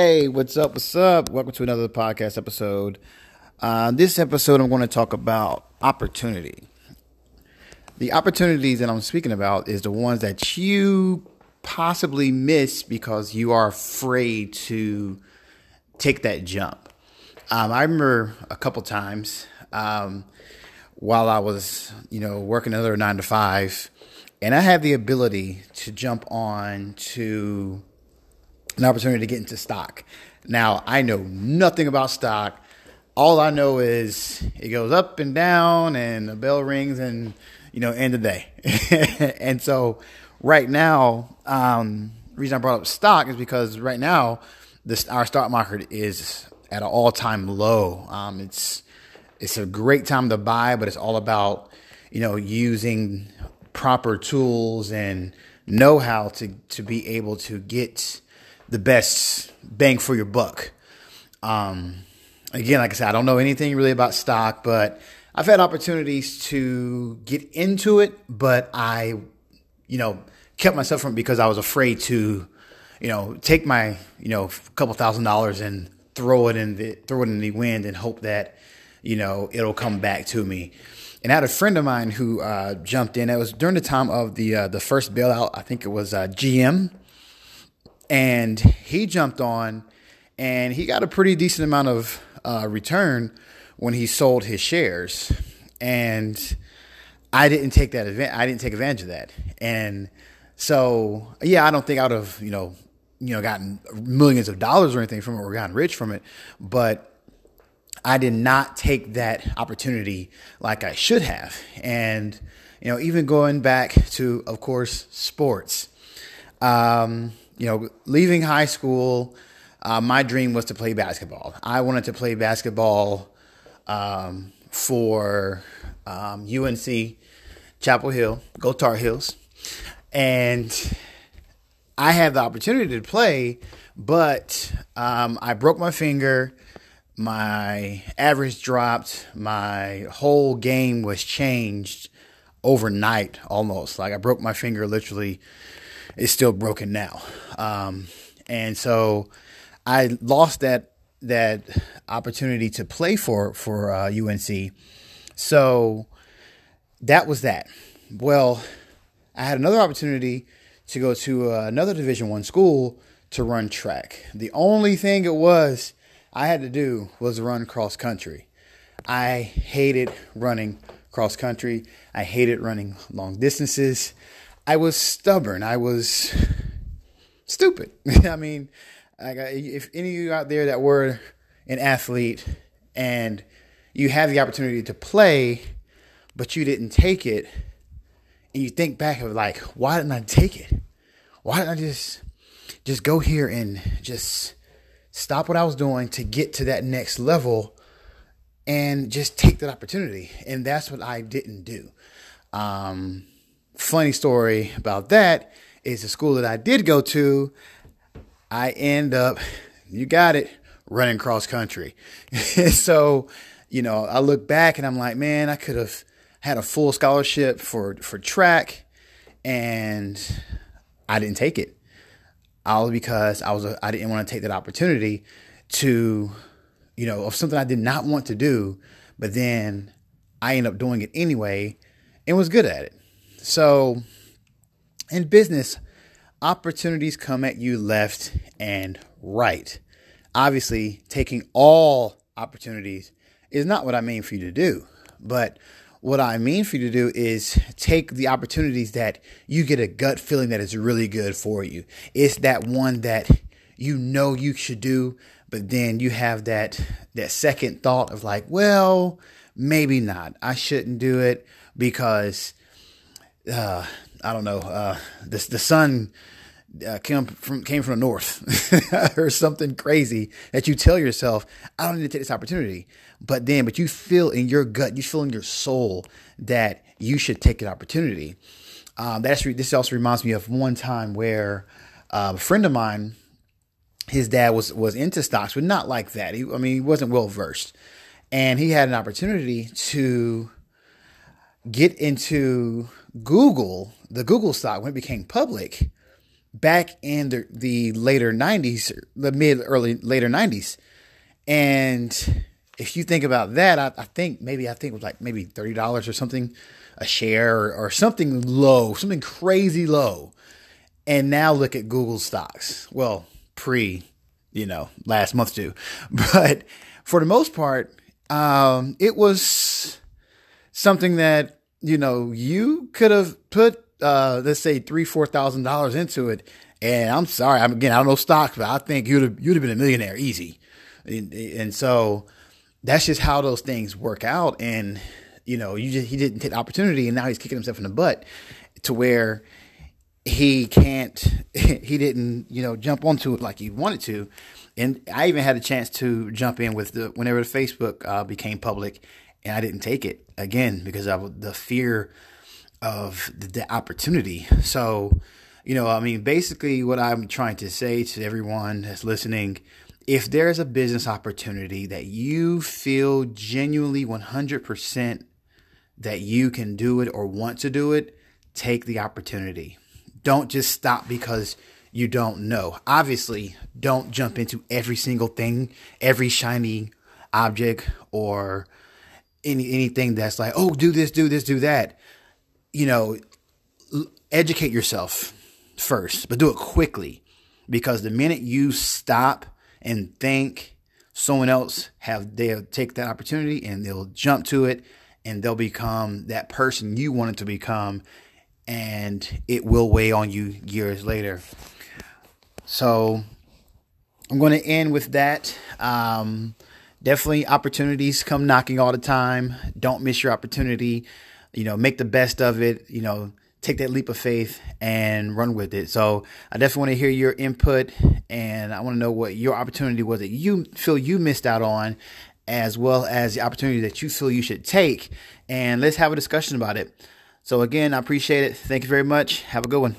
Hey, what's up? What's up? Welcome to another podcast episode. Uh, this episode, I'm going to talk about opportunity. The opportunities that I'm speaking about is the ones that you possibly miss because you are afraid to take that jump. Um, I remember a couple times um, while I was, you know, working another nine to five, and I had the ability to jump on to an opportunity to get into stock. Now, I know nothing about stock. All I know is it goes up and down and the bell rings and, you know, end of day. and so right now, um, reason I brought up stock is because right now, this, our stock market is at an all time low. Um, it's, it's a great time to buy, but it's all about, you know, using proper tools and know how to, to be able to get the best bang for your buck. Um, again, like I said, I don't know anything really about stock, but I've had opportunities to get into it, but I, you know, kept myself from because I was afraid to, you know, take my, you know, couple thousand dollars and throw it in the throw it in the wind and hope that, you know, it'll come back to me. And I had a friend of mine who uh, jumped in. It was during the time of the uh, the first bailout. I think it was uh, GM and he jumped on and he got a pretty decent amount of uh, return when he sold his shares. And i didn't take that event i didn't take advantage of that. And so yeah i don't think i would have you know you know gotten millions of dollars or anything from it or gotten rich from it but i did not take that opportunity like i should have. And you know even going back to of course sports um, you know, leaving high school, uh, my dream was to play basketball. I wanted to play basketball um, for um, UNC, Chapel Hill, go Tar Heels. And I had the opportunity to play, but um, I broke my finger. My average dropped. My whole game was changed overnight almost. Like I broke my finger literally It's still broken now. Um, and so I lost that that opportunity to play for for uh, UNC. So that was that. Well, I had another opportunity to go to uh, another Division One school to run track. The only thing it was I had to do was run cross country. I hated running cross country. I hated running long distances. I was stubborn. I was stupid. I mean, if any of you out there that were an athlete and you have the opportunity to play, but you didn't take it, and you think back of like, why didn't I take it? Why didn't I just just go here and just stop what I was doing to get to that next level and just take that opportunity? And that's what I didn't do. Um, funny story about that is the school that I did go to, I end up, you got it, running cross country. so, you know, I look back and I'm like, man, I could have had a full scholarship for for track, and I didn't take it. All because I was a, I didn't want to take that opportunity to, you know, of something I did not want to do, but then I ended up doing it anyway and was good at it. So, in business, opportunities come at you left and right. Obviously, taking all opportunities is not what I mean for you to do, but what I mean for you to do is take the opportunities that you get a gut feeling that is really good for you. It's that one that you know you should do, but then you have that that second thought of like, well, maybe not. I shouldn't do it because uh, I don't know, uh, the the sun uh, came from came from the north or something crazy that you tell yourself, I don't need to take this opportunity. But then, but you feel in your gut, you feel in your soul that you should take an opportunity. Um, that's this also reminds me of one time where uh, a friend of mine, his dad was was into stocks, but not like that. He, I mean, he wasn't well versed, and he had an opportunity to get into Google, the Google stock when it became public back in the, the later 90s, the mid early later 90s. And if you think about that, I, I think maybe I think it was like maybe $30 or something a share or, or something low, something crazy low. And now look at Google stocks. Well, pre, you know, last month too. But for the most part, um, it was something that, you know, you could have put uh, let's say three, four thousand dollars into it, and I'm sorry, I'm again, I don't know stocks, but I think you'd have, you'd have been a millionaire easy, and, and so that's just how those things work out. And you know, you just he didn't take the opportunity, and now he's kicking himself in the butt to where he can't, he didn't, you know, jump onto it like he wanted to. And I even had a chance to jump in with the whenever the Facebook uh, became public, and I didn't take it again because of the fear of the, the opportunity. So, you know, I mean, basically, what I'm trying to say to everyone that's listening if there's a business opportunity that you feel genuinely 100% that you can do it or want to do it, take the opportunity. Don't just stop because you don't know. Obviously, don't jump into every single thing, every shiny object or any anything that's like, "Oh, do this, do this, do that." You know, educate yourself first, but do it quickly because the minute you stop and think, someone else have they'll take that opportunity and they'll jump to it and they'll become that person you wanted to become and it will weigh on you years later. So I'm going to end with that. Um, definitely opportunities come knocking all the time. Don't miss your opportunity you know, make the best of it, you know, take that leap of faith and run with it. So I definitely want to hear your input and I want to know what your opportunity was that you feel you missed out on as well as the opportunity that you feel you should take and let's have a discussion about it. So again, I appreciate it. Thank you very much. Have a good one.